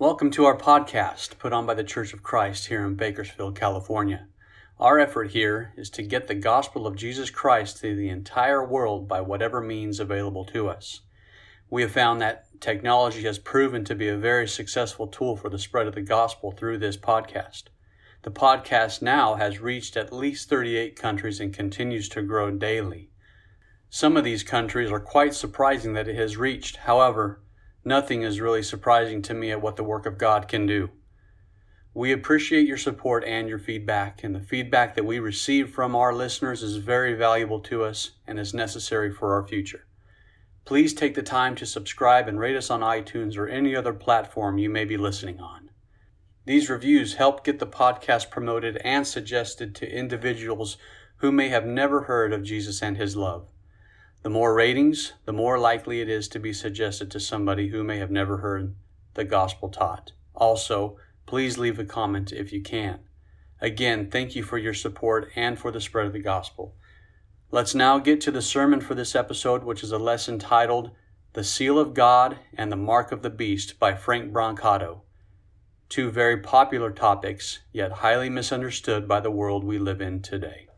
Welcome to our podcast put on by the Church of Christ here in Bakersfield, California. Our effort here is to get the gospel of Jesus Christ to the entire world by whatever means available to us. We have found that technology has proven to be a very successful tool for the spread of the gospel through this podcast. The podcast now has reached at least 38 countries and continues to grow daily. Some of these countries are quite surprising that it has reached. However, nothing is really surprising to me at what the work of God can do. We appreciate your support and your feedback, and the feedback that we receive from our listeners is very valuable to us and is necessary for our future. Please take the time to subscribe and rate us on iTunes or any other platform you may be listening on. These reviews help get the podcast promoted and suggested to individuals who may have never heard of Jesus and His love. The more ratings, the more likely it is to be suggested to somebody who may have never heard the gospel taught. Also, please leave a comment if you can. Again, thank you for your support and for the spread of the gospel. Let's now get to the sermon for this episode, which is a lesson titled The Seal of God and the Mark of the Beast by Frank Brancato. Two very popular topics, yet highly misunderstood by the world we live in today.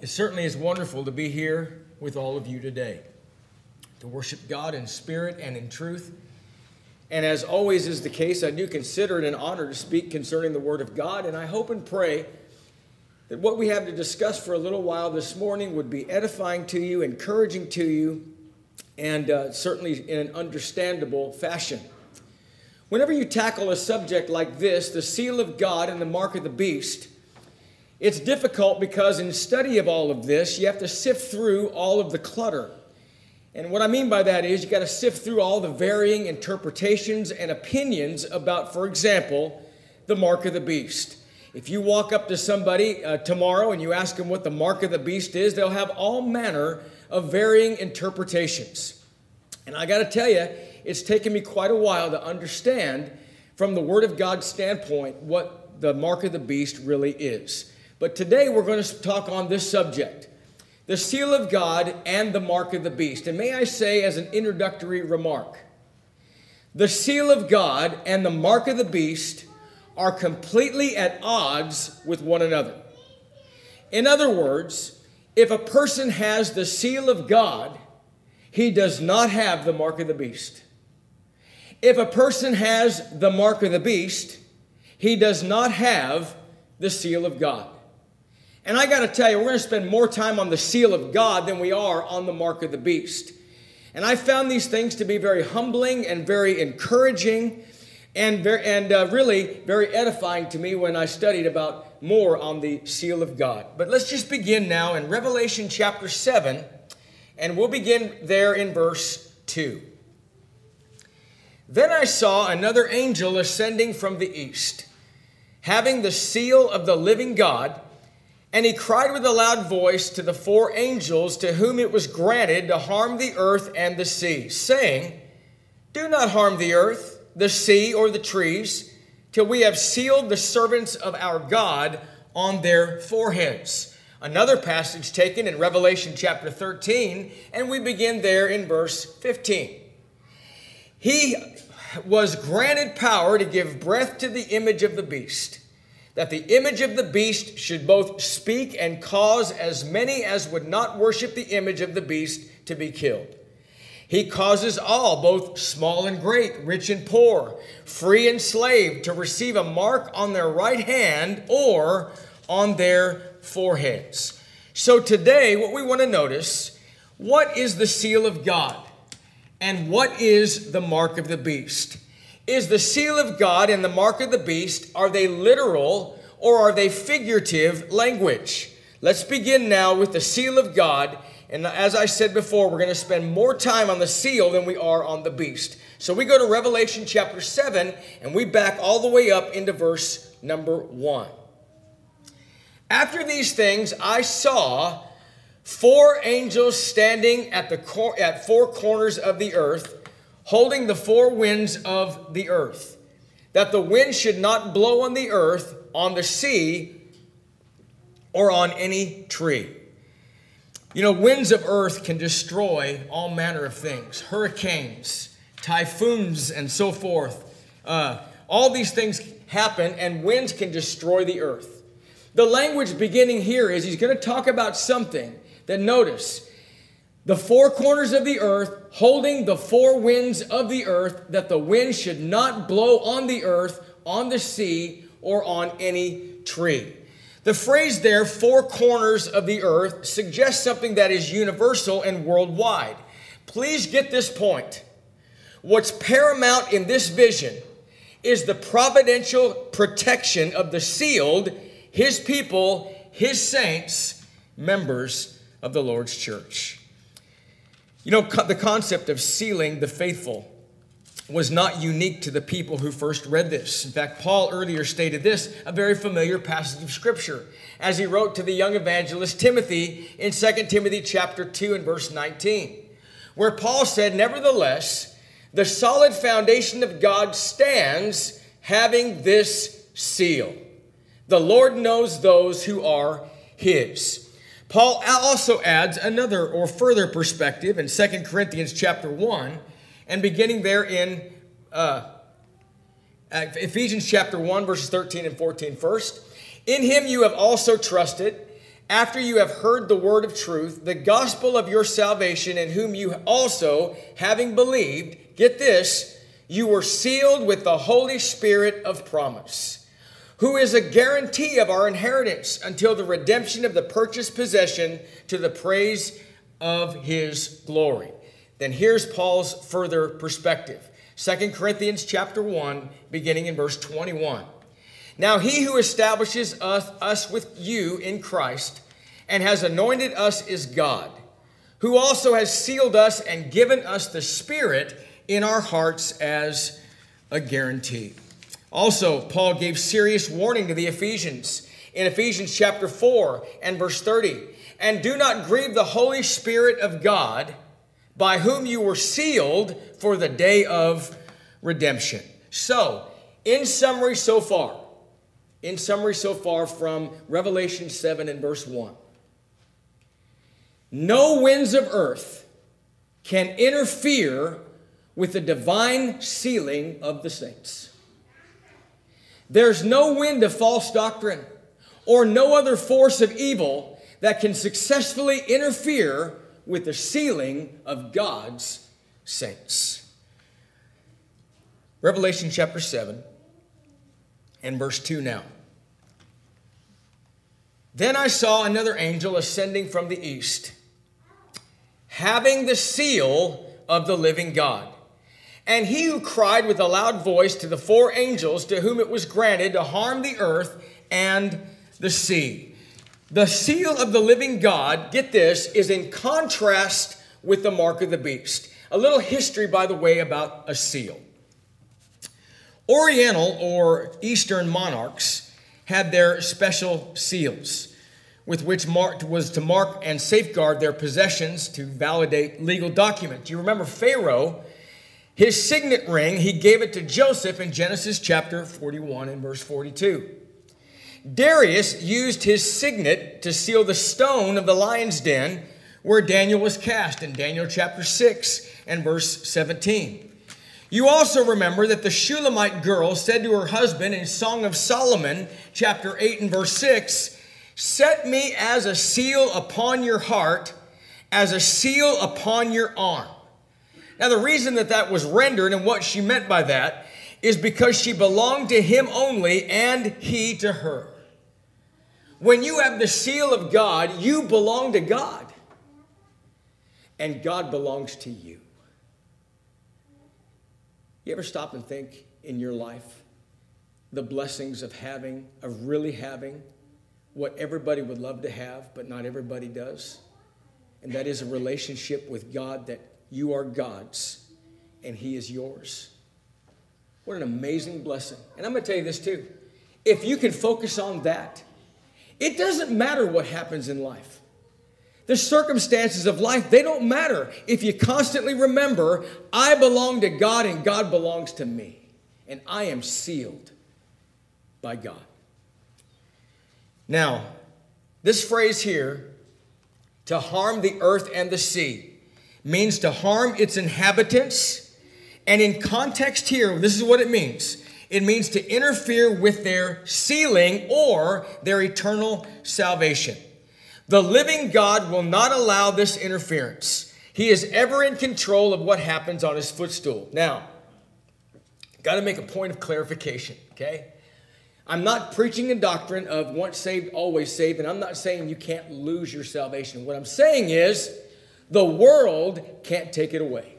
It certainly is wonderful to be here with all of you today, to worship God in spirit and in truth and as always is the case, I do consider it an honor to speak concerning the Word of God, and I hope and pray that what we have to discuss for a little while this morning would be edifying to you, encouraging to you, and uh, certainly in an understandable fashion. Whenever you tackle a subject like this, the seal of God and the mark of the beast, it's difficult because in study of all of this, you have to sift through all of the clutter. And what I mean by that is you got to sift through all the varying interpretations and opinions about, for example, the mark of the beast. If you walk up to somebody uh, tomorrow and you ask them what the mark of the beast is, they'll have all manner of varying interpretations. And I got to tell you, it's taken me quite a while to understand from the Word of God standpoint what the mark of the beast really is. But today we're going to talk on this subject the seal of God and the mark of the beast. And may I say, as an introductory remark, the seal of God and the mark of the beast are completely at odds with one another. In other words, if a person has the seal of God, he does not have the mark of the beast. If a person has the mark of the beast, he does not have the seal of God. And I got to tell you, we're going to spend more time on the seal of God than we are on the mark of the beast. And I found these things to be very humbling and very encouraging and, very, and uh, really very edifying to me when I studied about more on the seal of God. But let's just begin now in Revelation chapter 7, and we'll begin there in verse 2. Then I saw another angel ascending from the east, having the seal of the living God. And he cried with a loud voice to the four angels to whom it was granted to harm the earth and the sea, saying, Do not harm the earth, the sea, or the trees, till we have sealed the servants of our God on their foreheads. Another passage taken in Revelation chapter 13, and we begin there in verse 15. He was granted power to give breath to the image of the beast that the image of the beast should both speak and cause as many as would not worship the image of the beast to be killed. He causes all, both small and great, rich and poor, free and slave, to receive a mark on their right hand or on their foreheads. So today, what we want to notice what is the seal of God? And what is the mark of the beast? Is the seal of God and the mark of the beast, are they literal or are they figurative language? Let's begin now with the seal of God. And as I said before, we're going to spend more time on the seal than we are on the beast. So we go to Revelation chapter 7 and we back all the way up into verse number 1. After these things, I saw four angels standing at the cor- at four corners of the earth holding the four winds of the earth, that the wind should not blow on the earth, on the sea, or on any tree. You know, winds of earth can destroy all manner of things hurricanes, typhoons, and so forth. Uh, all these things happen, and winds can destroy the earth. The language beginning here is he's going to talk about something that notice the four corners of the earth, holding the four winds of the earth, that the wind should not blow on the earth, on the sea, or on any tree. The phrase there, four corners of the earth, suggests something that is universal and worldwide. Please get this point. What's paramount in this vision is the providential protection of the sealed, his people, his saints, members of the Lord's church. You know, the concept of sealing the faithful was not unique to the people who first read this. In fact, Paul earlier stated this, a very familiar passage of scripture, as he wrote to the young evangelist Timothy in 2 Timothy chapter 2 and verse 19, where Paul said, "Nevertheless, the solid foundation of God stands having this seal. The Lord knows those who are his." Paul also adds another or further perspective in 2 Corinthians chapter 1 and beginning there in uh, Ephesians chapter 1 verses 13 and 14 first. In him you have also trusted after you have heard the word of truth, the gospel of your salvation, in whom you also, having believed, get this, you were sealed with the Holy Spirit of promise who is a guarantee of our inheritance until the redemption of the purchased possession to the praise of his glory. Then here's Paul's further perspective. 2 Corinthians chapter 1 beginning in verse 21. Now he who establishes us, us with you in Christ and has anointed us is God, who also has sealed us and given us the Spirit in our hearts as a guarantee. Also, Paul gave serious warning to the Ephesians in Ephesians chapter 4 and verse 30. And do not grieve the Holy Spirit of God, by whom you were sealed for the day of redemption. So, in summary, so far, in summary, so far from Revelation 7 and verse 1, no winds of earth can interfere with the divine sealing of the saints. There's no wind of false doctrine or no other force of evil that can successfully interfere with the sealing of God's saints. Revelation chapter 7 and verse 2 now. Then I saw another angel ascending from the east, having the seal of the living God. And he who cried with a loud voice to the four angels to whom it was granted to harm the earth and the sea. The seal of the living God, get this, is in contrast with the mark of the beast. A little history, by the way, about a seal. Oriental or Eastern monarchs had their special seals, with which marked was to mark and safeguard their possessions to validate legal documents. You remember Pharaoh his signet ring, he gave it to Joseph in Genesis chapter 41 and verse 42. Darius used his signet to seal the stone of the lion's den where Daniel was cast in Daniel chapter 6 and verse 17. You also remember that the Shulamite girl said to her husband in Song of Solomon, chapter 8 and verse 6, Set me as a seal upon your heart, as a seal upon your arm. Now, the reason that that was rendered and what she meant by that is because she belonged to him only and he to her. When you have the seal of God, you belong to God, and God belongs to you. You ever stop and think in your life the blessings of having, of really having what everybody would love to have, but not everybody does? And that is a relationship with God that you are God's and He is yours. What an amazing blessing. And I'm going to tell you this too. If you can focus on that, it doesn't matter what happens in life. The circumstances of life, they don't matter if you constantly remember, I belong to God and God belongs to me. And I am sealed by God. Now, this phrase here, to harm the earth and the sea, means to harm its inhabitants And in context here, this is what it means it means to interfere with their sealing or their eternal salvation. The living God will not allow this interference. He is ever in control of what happens on his footstool. Now, got to make a point of clarification, okay? I'm not preaching a doctrine of once saved, always saved, and I'm not saying you can't lose your salvation. What I'm saying is the world can't take it away.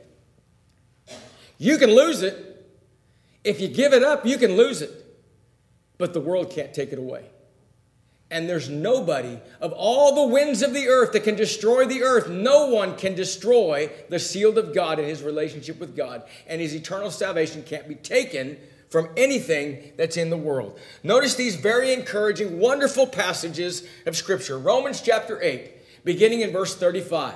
You can lose it. If you give it up, you can lose it. But the world can't take it away. And there's nobody of all the winds of the earth that can destroy the earth. No one can destroy the sealed of God and his relationship with God. And his eternal salvation can't be taken from anything that's in the world. Notice these very encouraging, wonderful passages of Scripture. Romans chapter 8, beginning in verse 35.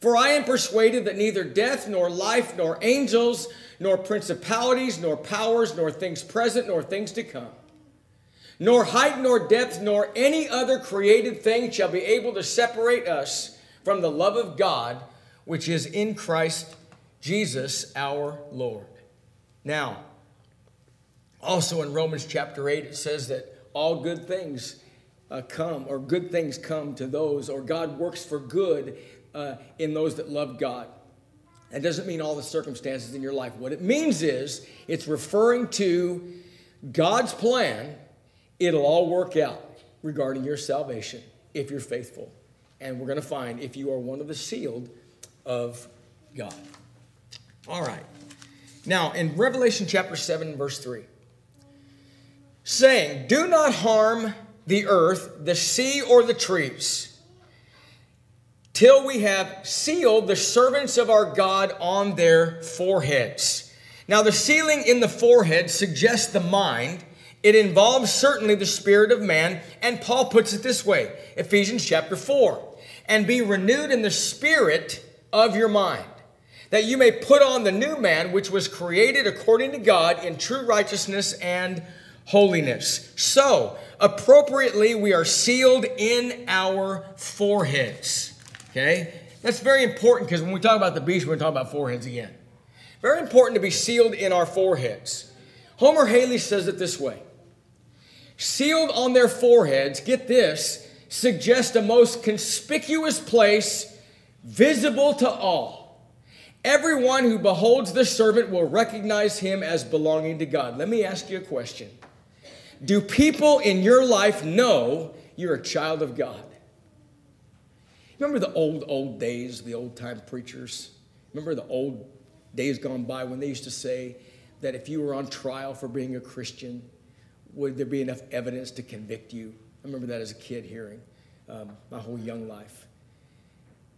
For I am persuaded that neither death, nor life, nor angels, nor principalities, nor powers, nor things present, nor things to come nor height, nor depth, nor any other created thing shall be able to separate us from the love of God, which is in Christ Jesus our Lord. Now, also in Romans chapter 8, it says that all good things uh, come, or good things come to those, or God works for good uh, in those that love God. That doesn't mean all the circumstances in your life. What it means is it's referring to God's plan It'll all work out regarding your salvation if you're faithful. And we're going to find if you are one of the sealed of God. All right. Now, in Revelation chapter 7, verse 3, saying, Do not harm the earth, the sea, or the trees, till we have sealed the servants of our God on their foreheads. Now, the sealing in the forehead suggests the mind it involves certainly the spirit of man, and Paul puts it this way Ephesians chapter 4 and be renewed in the spirit of your mind, that you may put on the new man, which was created according to God in true righteousness and holiness. So, appropriately, we are sealed in our foreheads. Okay? That's very important because when we talk about the beast, we're going to talk about foreheads again. Very important to be sealed in our foreheads. Homer Hailey says it this way sealed on their foreheads, get this, suggest a most conspicuous place visible to all. Everyone who beholds the servant will recognize him as belonging to God. Let me ask you a question Do people in your life know you're a child of God? Remember the old, old days, the old time preachers? Remember the old days gone by when they used to say that if you were on trial for being a Christian, would there be enough evidence to convict you? I remember that as a kid hearing um, my whole young life.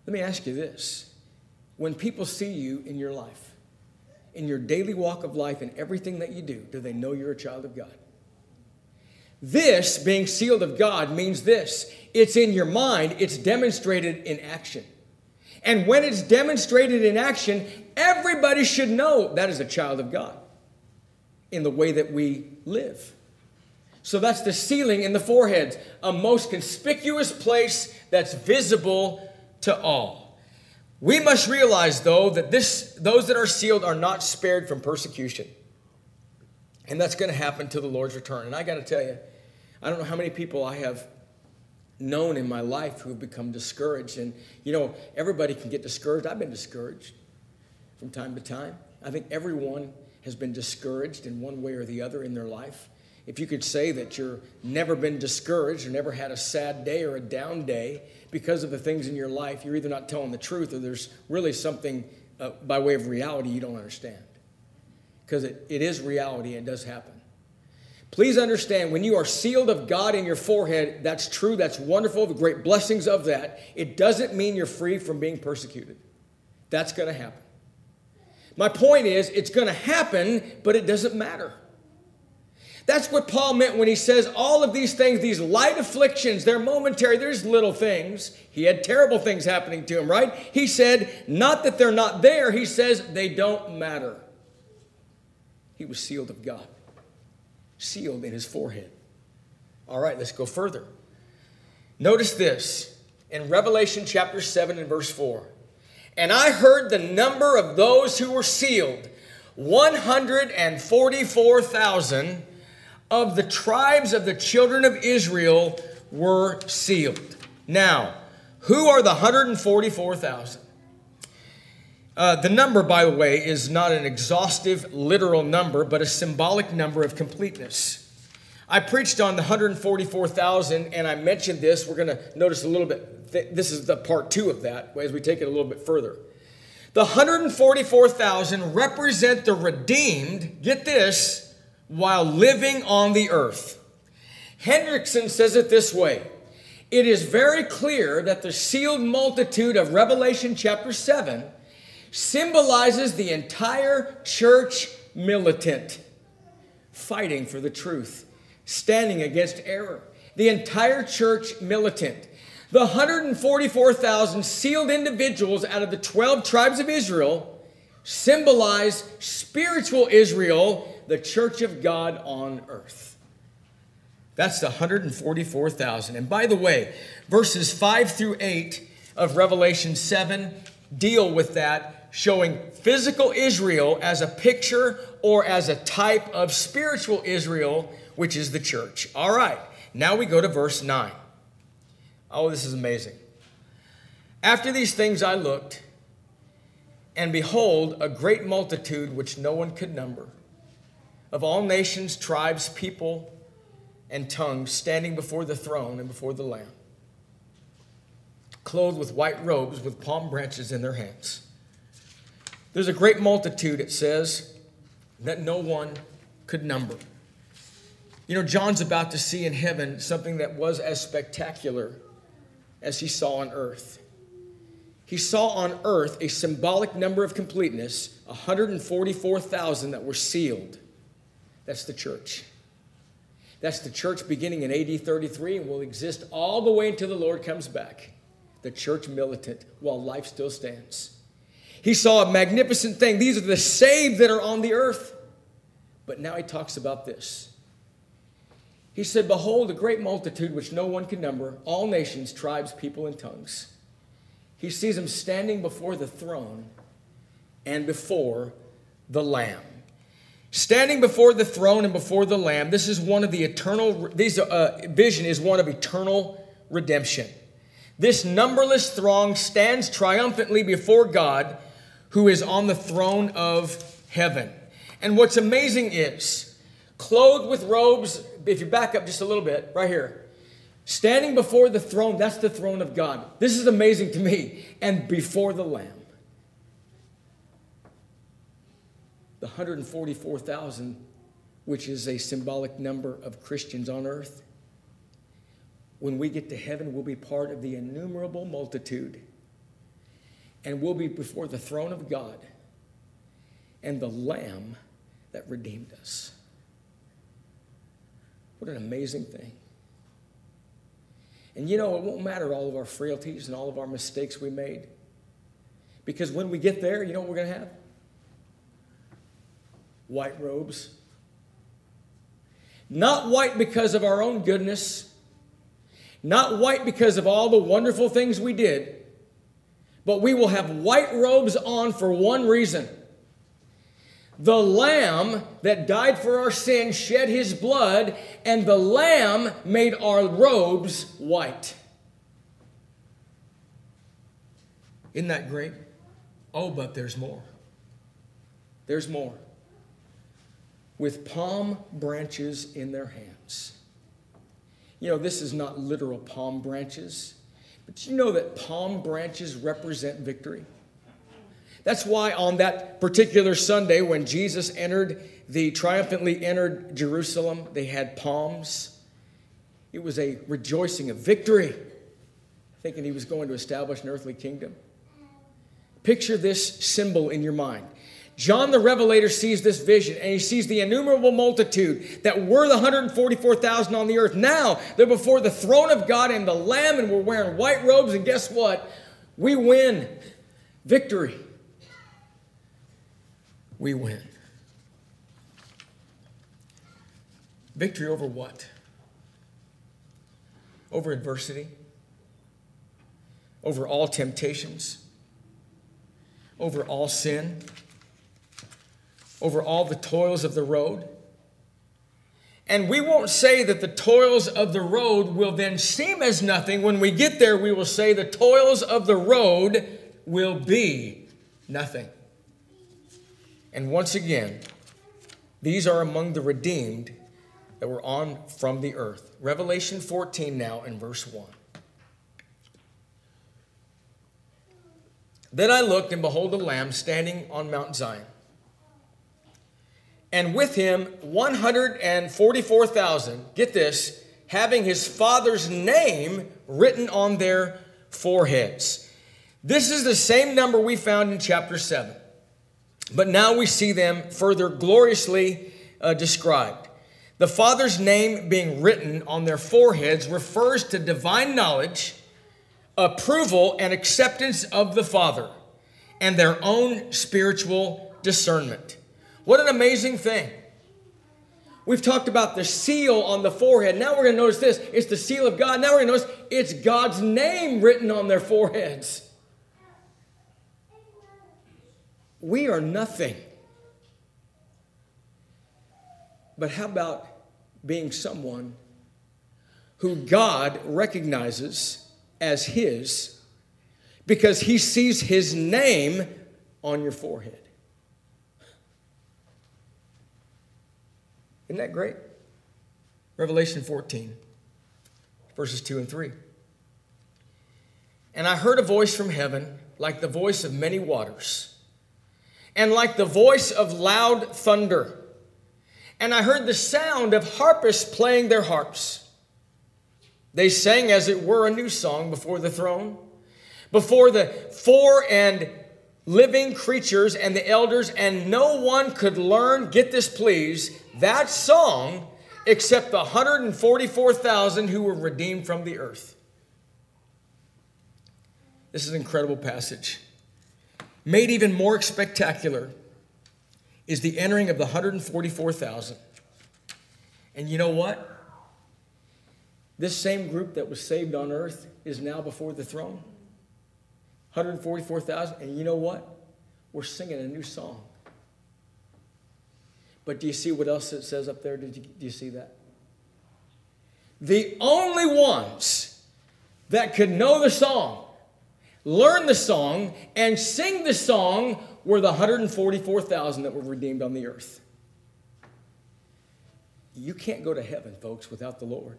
Let me ask you this when people see you in your life, in your daily walk of life, and everything that you do, do they know you're a child of God? This, being sealed of God, means this it's in your mind, it's demonstrated in action. And when it's demonstrated in action, everybody should know that is a child of God in the way that we live. So that's the sealing in the forehead, a most conspicuous place that's visible to all. We must realize, though, that this, those that are sealed are not spared from persecution. And that's going to happen till the Lord's return. And I got to tell you, I don't know how many people I have known in my life who have become discouraged. And, you know, everybody can get discouraged. I've been discouraged from time to time. I think everyone has been discouraged in one way or the other in their life if you could say that you've never been discouraged or never had a sad day or a down day because of the things in your life, you're either not telling the truth or there's really something uh, by way of reality you don't understand. Because it, it is reality and it does happen. Please understand when you are sealed of God in your forehead, that's true, that's wonderful, the great blessings of that. It doesn't mean you're free from being persecuted. That's going to happen. My point is, it's going to happen, but it doesn't matter. That's what Paul meant when he says all of these things, these light afflictions, they're momentary, there's little things. He had terrible things happening to him, right? He said, not that they're not there, he says they don't matter. He was sealed of God, sealed in his forehead. All right, let's go further. Notice this in Revelation chapter 7 and verse 4. And I heard the number of those who were sealed 144,000 of the tribes of the children of Israel were sealed. Now, who are the 144,000? Uh, the number, by the way, is not an exhaustive, literal number, but a symbolic number of completeness. I preached on the 144,000, and I mentioned this. We're going to notice a little bit. This is the part two of that as we take it a little bit further. The 144,000 represent the redeemed, get this, while living on the earth. Hendriksen says it this way It is very clear that the sealed multitude of Revelation chapter 7 symbolizes the entire church militant, fighting for the truth, standing against error. The entire church militant. The 144,000 sealed individuals out of the 12 tribes of Israel symbolize spiritual Israel the church of God on earth. That's the 144,000. And by the way, verses 5 through 8 of Revelation 7 deal with that, showing physical Israel as a picture or as a type of spiritual Israel, which is the church. All right, now we go to verse 9. Oh, this is amazing. After these things I looked, and behold, a great multitude which no one could number of all nations, tribes, people, and tongues standing before the throne and before the Lamb, clothed with white robes with palm branches in their hands. There's a great multitude, it says, that no one could number. You know, John's about to see in heaven something that was as spectacular as he saw on earth. He saw on earth a symbolic number of completeness 144,000 that were sealed that's the church. That's the church beginning in AD 33 and will exist all the way until the Lord comes back. The church militant while life still stands. He saw a magnificent thing. These are the saved that are on the earth. But now he talks about this. He said, Behold, a great multitude which no one can number, all nations, tribes, people, and tongues. He sees them standing before the throne and before the Lamb. Standing before the throne and before the Lamb, this is one of the eternal, this uh, vision is one of eternal redemption. This numberless throng stands triumphantly before God who is on the throne of heaven. And what's amazing is, clothed with robes, if you back up just a little bit, right here, standing before the throne, that's the throne of God. This is amazing to me. And before the Lamb. the 144,000, which is a symbolic number of Christians on earth, when we get to heaven, we'll be part of the innumerable multitude. And we'll be before the throne of God and the Lamb that redeemed us. What an amazing thing. And you know, it won't matter all of our frailties and all of our mistakes we made. Because when we get there, you know what we're going to have? white robes. Not white because of our own goodness, not white because of all the wonderful things we did, but we will have white robes on for one reason. The Lamb that died for our sins shed his blood, and the Lamb made our robes white. Isn't that great? Oh, but there's more. There's more with palm branches in their hands. You know, this is not literal palm branches, but you know that palm branches represent victory. That's why on that particular Sunday, when Jesus entered the triumphantly entered Jerusalem, they had palms. It was a rejoicing of victory, thinking he was going to establish an earthly kingdom. Picture this symbol in your mind. John the Revelator sees this vision and he sees the innumerable multitude that were the 144,000 on the earth. Now they're before the throne of God and the Lamb, and we're wearing white robes. And guess what? We win victory. We win. Victory over what? Over adversity, over all temptations, over all sin over all the toils of the road. And we won't say that the toils of the road will then seem as nothing. When we get there, we will say the toils of the road will be nothing. And once again, these are among the redeemed that were on from the earth. Revelation 14 now in verse 1. Then I looked, and behold, a lamb standing on Mount Zion and with him 144,000, get this, having his father's name written on their foreheads. This is the same number we found in chapter 7, but now we see them further gloriously uh, described. The Father's name being written on their foreheads refers to divine knowledge, approval, and acceptance of the Father, and their own spiritual discernment. What an amazing thing. We've talked about the seal on the forehead. Now we're going to notice this it's the seal of God. Now we're going to notice it's God's name written on their foreheads. We are nothing. But how about being someone who God recognizes as His because He sees His name on your forehead? Isn't that great? Revelation 14, verses 2 and 3. And I heard a voice from heaven, like the voice of many waters, and like the voice of loud thunder. And I heard the sound of harpists playing their harps. They sang as it were a new song before the throne, before the four and living creatures and the elders, and no one could learn, get this please, that song except the 144,000 who were redeemed from the earth. This is an incredible passage. Made even more spectacular is the entering of the 144,000. And you know what? This same group that was saved on earth is now before the throne. 144,000. And you know what? We're singing a new song. But do you see what else it says up there? You, do you see that? The only ones that could know the song, learn the song, and sing the song were the 144,000 that were redeemed on the earth. You can't go to heaven, folks, without the Lord.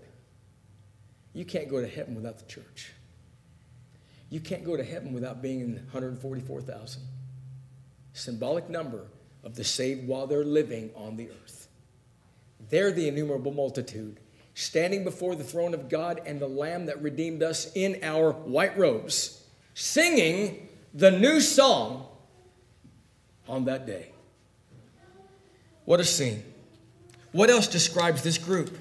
You can't go to heaven without the church. You can't go to heaven without being in 144,000. Symbolic number of the saved while they're living on the earth. They're the innumerable multitude, standing before the throne of God and the Lamb that redeemed us in our white robes, singing the new song on that day. What a scene. What else describes this group?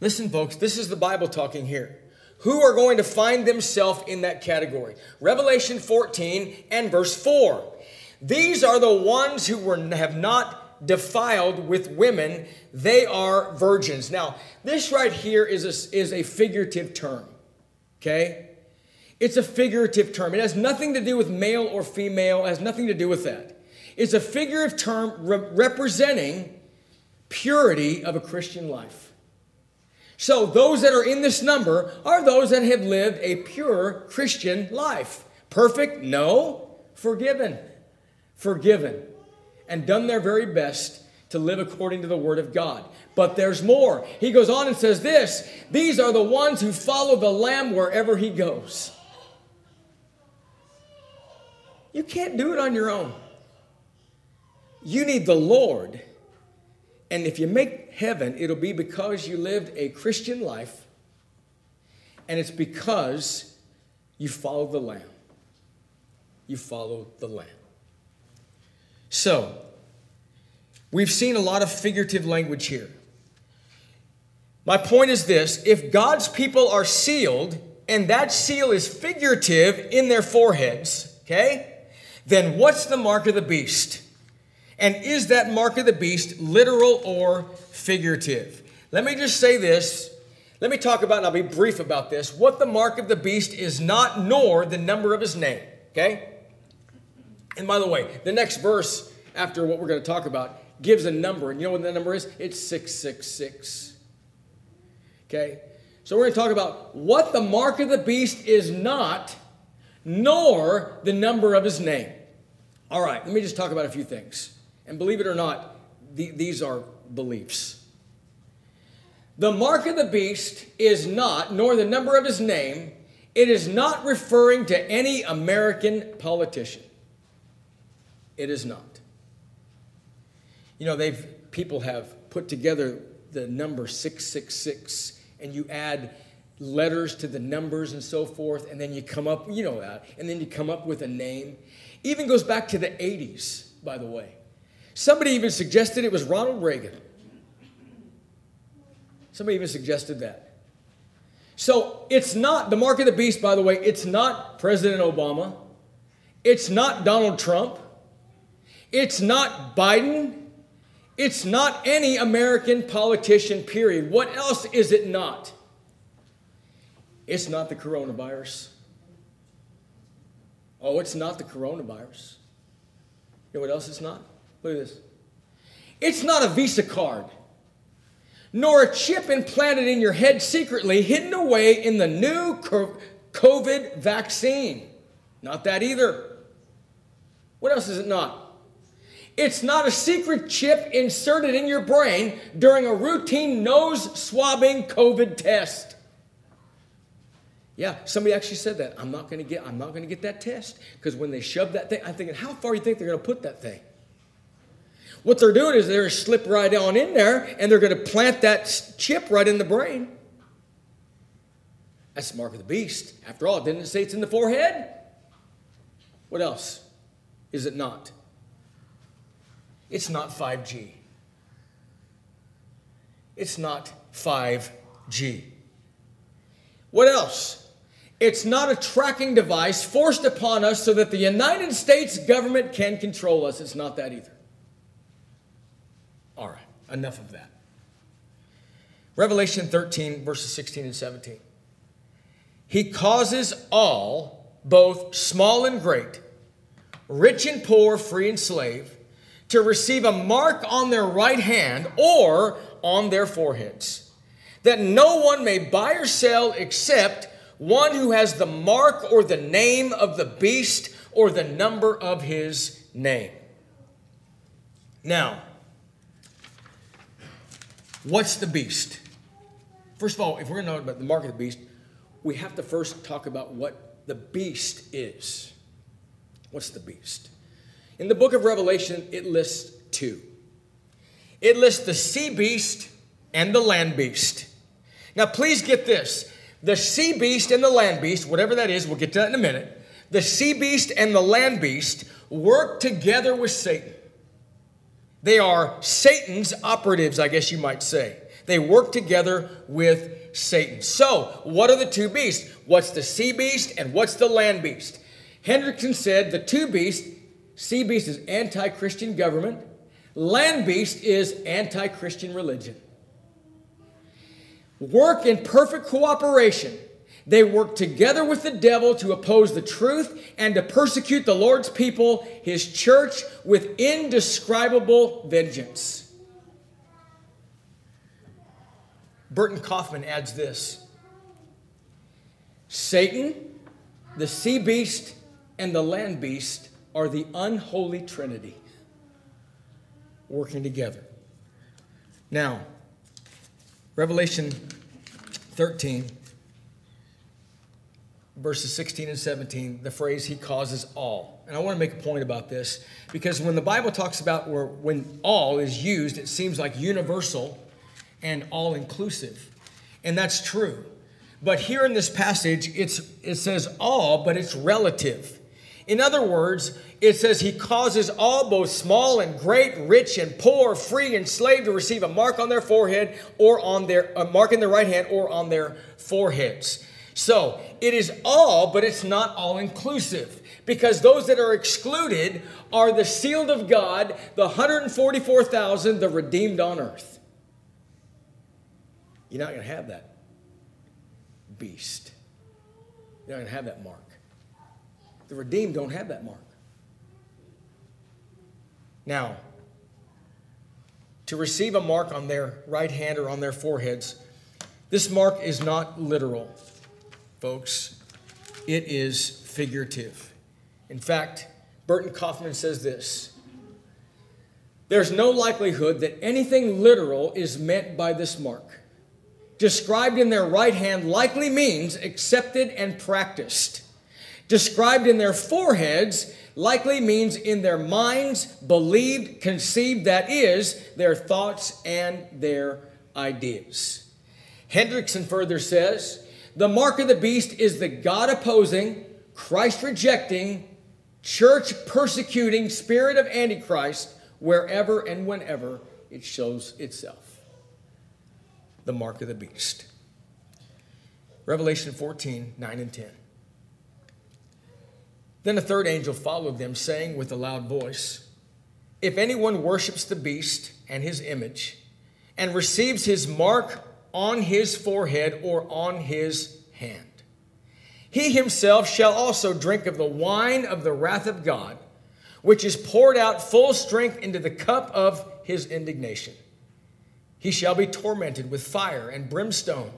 Listen, folks, this is the Bible talking here who are going to find themselves in that category. Revelation 14 and verse 4. These are the ones who were, have not defiled with women, they are virgins. Now, this right here is a, is a figurative term, okay? It's a figurative term. It has nothing to do with male or female, it has nothing to do with that. It's a figurative term re- representing purity of a Christian life. So, those that are in this number are those that have lived a pure Christian life. Perfect? No. Forgiven. Forgiven. And done their very best to live according to the Word of God. But there's more. He goes on and says this These are the ones who follow the Lamb wherever He goes. You can't do it on your own. You need the Lord and if you make heaven, it'll be because you lived a Christian life, and it's because you follow the Lamb. You follow the Lamb. So, we've seen a lot of figurative language here. My point is this if God's people are sealed, and that seal is figurative in their foreheads, okay, then what's the mark of the beast? And is that mark of the beast literal or figurative? Let me just say this. Let me talk about, and I'll be brief about this, what the mark of the beast is not, nor the number of his name, okay? And by the way, the next verse after what we're going to talk about gives a number. And you know what the number is? It's 666. Okay? So we're going to talk about what the mark of the beast is not, nor the number of his name. All right, let me just talk about a few things. And believe it or not, the, these are beliefs. The mark of the beast is not, nor the number of his name, it is not referring to any American politician. It is not. You know, they've people have put together the number 666 and you add letters to the numbers and so forth and then you come up, you know that, and then you come up with a name. Even goes back to the 80s, by the way. Somebody even suggested it was Ronald Reagan. Somebody even suggested that. So it's not the mark of the beast, by the way, it's not President Obama. It's not Donald Trump. It's not Biden. It's not any American politician, period. What else is it not? It's not the coronavirus. Oh, it's not the coronavirus. You know what else it's not? Look at this. It's not a Visa card, nor a chip implanted in your head secretly, hidden away in the new COVID vaccine. Not that either. What else is it not? It's not a secret chip inserted in your brain during a routine nose swabbing COVID test. Yeah, somebody actually said that. I'm not going to get I'm not to get that test because when they shove that thing, I'm thinking, how far do you think they're going to put that thing? What they're doing is they're slip right on in there and they're going to plant that chip right in the brain. That's the mark of the beast. After all, didn't it say it's in the forehead? What else is it not? It's not 5G. It's not 5G. What else? It's not a tracking device forced upon us so that the United States government can control us. It's not that either. Enough of that. Revelation 13, verses 16 and 17. He causes all, both small and great, rich and poor, free and slave, to receive a mark on their right hand or on their foreheads, that no one may buy or sell except one who has the mark or the name of the beast or the number of his name. Now, what's the beast? First of all, if we're going to talk about the mark of the beast, we have to first talk about what the beast is. What's the beast? In the book of Revelation, it lists two. It lists the sea beast and the land beast. Now, please get this the sea beast and the land beast, whatever that is, we'll get to that in a minute. The sea beast and the land beast work together with Satan. They are Satan's operatives, I guess you might say. They work together with Satan. So, what are the two beasts? What's the sea beast and what's the land beast? Hendriksen said the two beasts Sea beast is anti Christian government, land beast is anti Christian religion. Work in perfect cooperation. They work together with the devil to oppose the truth and to persecute the Lord's people, his church, with indescribable vengeance. Burton Coffman adds this Satan, the sea beast, and the land beast are the unholy trinity working together. Now, Revelation 13, verses 16 and 17, the phrase, He causes all. And I want to make a point about this because when the Bible talks about where, when all is used, it seems like universal and all inclusive. And that's true. But here in this passage, it's, it says all, but it's relative. In other words, it says he causes all, both small and great, rich and poor, free and slave, to receive a mark on their forehead or on their a mark in their right hand or on their foreheads. So it is all, but it's not all inclusive because those that are excluded are the sealed of God, the 144,000, the redeemed on earth. You're not going to have that beast. You're not going to have that mark. The redeemed don't have that mark. Now, to receive a mark on their right hand or on their foreheads, this mark is not literal, folks. It is figurative. In fact, Burton Coffman says this There's no likelihood that anything literal is meant by this mark. Described in their right hand likely means accepted and practiced. Described in their foreheads likely means in their minds, believed, conceived, that is, their thoughts and their ideas. Hendriksen further says the mark of the beast is the God opposing, Christ rejecting, church persecuting spirit of Antichrist wherever and whenever it shows itself. The mark of the beast. Revelation 14, 9 and 10. Then a third angel followed them, saying with a loud voice, If anyone worships the beast and his image, and receives his mark on his forehead or on his hand, he himself shall also drink of the wine of the wrath of God, which is poured out full strength into the cup of his indignation. He shall be tormented with fire and brimstone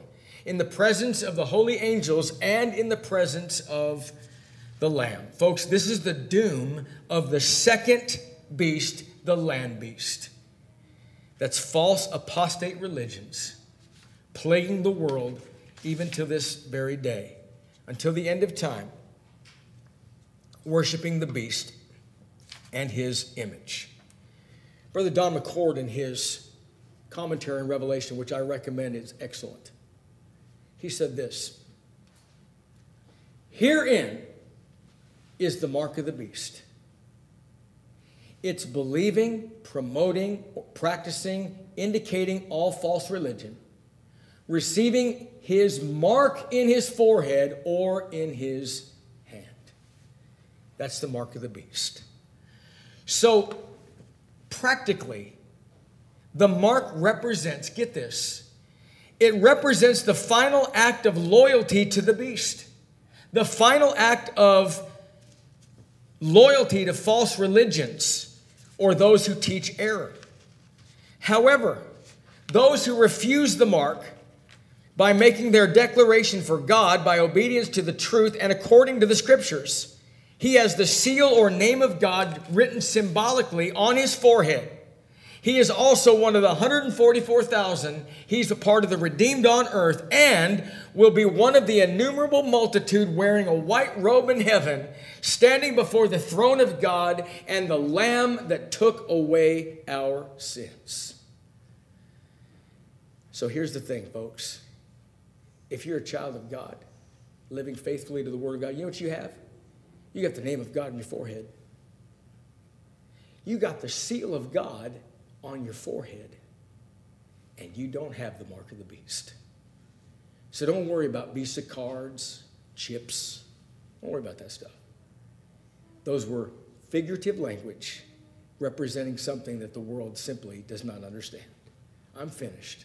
in the presence of the holy angels and in the presence of the Lamb. Folks, this is the doom of the second beast, the land beast. That's false apostate religions plaguing the world even to this very day, until the end of time, worshiping the beast and his image. Brother Don McCord, in his commentary on Revelation, which I recommend, is excellent. He said this Herein, is the mark of the beast. It's believing, promoting, practicing, indicating all false religion, receiving his mark in his forehead or in his hand. That's the mark of the beast. So, practically, the mark represents, get this, it represents the final act of loyalty to the beast, the final act of loyalty to false religions or those who teach error. However, those who refuse the mark by making their declaration for God by obedience to the truth and according to the scriptures, he has the seal or name of God written symbolically on his forehead. He is also one of the 144,000. He's a part of the redeemed on earth and will be one of the innumerable multitude wearing a white robe in heaven, standing before the throne of God and the Lamb that took away our sins. So here's the thing, folks. If you're a child of God, living faithfully to the Word of God, you know what you have? You got the name of God on your forehead. You got the seal of God on your forehead, and you don't have the mark of the beast. So don't worry about Visa cards, chips. Don't worry about that stuff. Those were figurative language representing something that the world simply does not understand. I'm finished.